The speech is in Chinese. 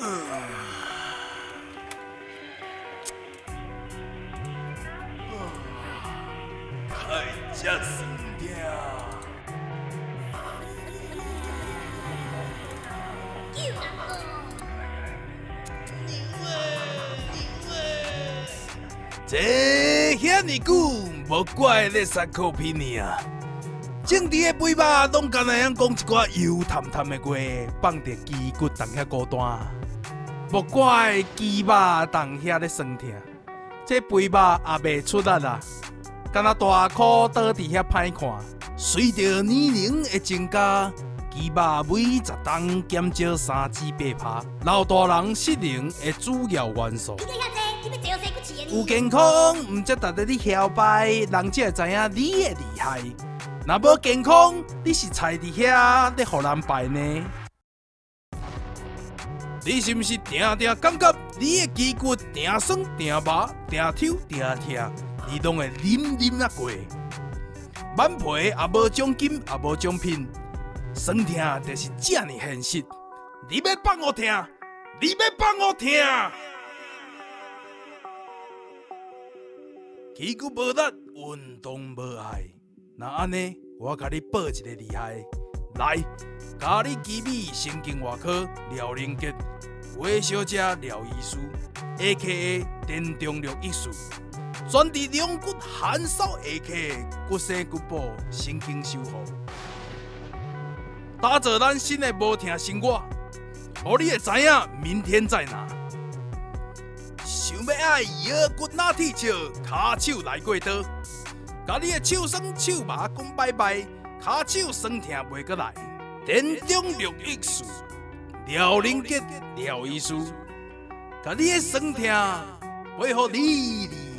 真酸痛！牛诶牛诶，这遐尼久，无怪咧三口皮尼啊！正伫个尾巴拢干那样讲一寡油淡淡的话，放伫鸡骨当遐孤单，无怪鸡肉当遐咧酸痛，这肥肉也袂出力啦。敢若大箍倒伫遐歹看，随着年龄的增加，鸡肉每十吨减少三至八趴。老大人失能的主要元素。有健康，毋则值得你嚣拜，人才会知影你的厉害。若无健康，你是菜伫遐咧互人拜呢？你是不是定定感觉你的肌骨定酸定麻定抽定痛？你拢会啉啉啊过，满皮也无奖金也无奖品，酸痛就是这样现实。你要放我听，你要放我听。肌肉无力，运动无爱，那安尼我甲你报一个厉害，来，咖哩鸡米神经外科廖玲杰，微小姐廖医师，A.K.A. 电中六医师。专治两骨寒少下去，骨生骨补，神经修复，打造咱新的无痛生活，互你会知影明天在哪。想要爱腰骨哪铁笑，骹手来过刀，甲你的手酸手麻讲拜拜，骹手酸痛袂过来。田中六亿数，廖林杰廖医师，甲你的酸痛，陪互你。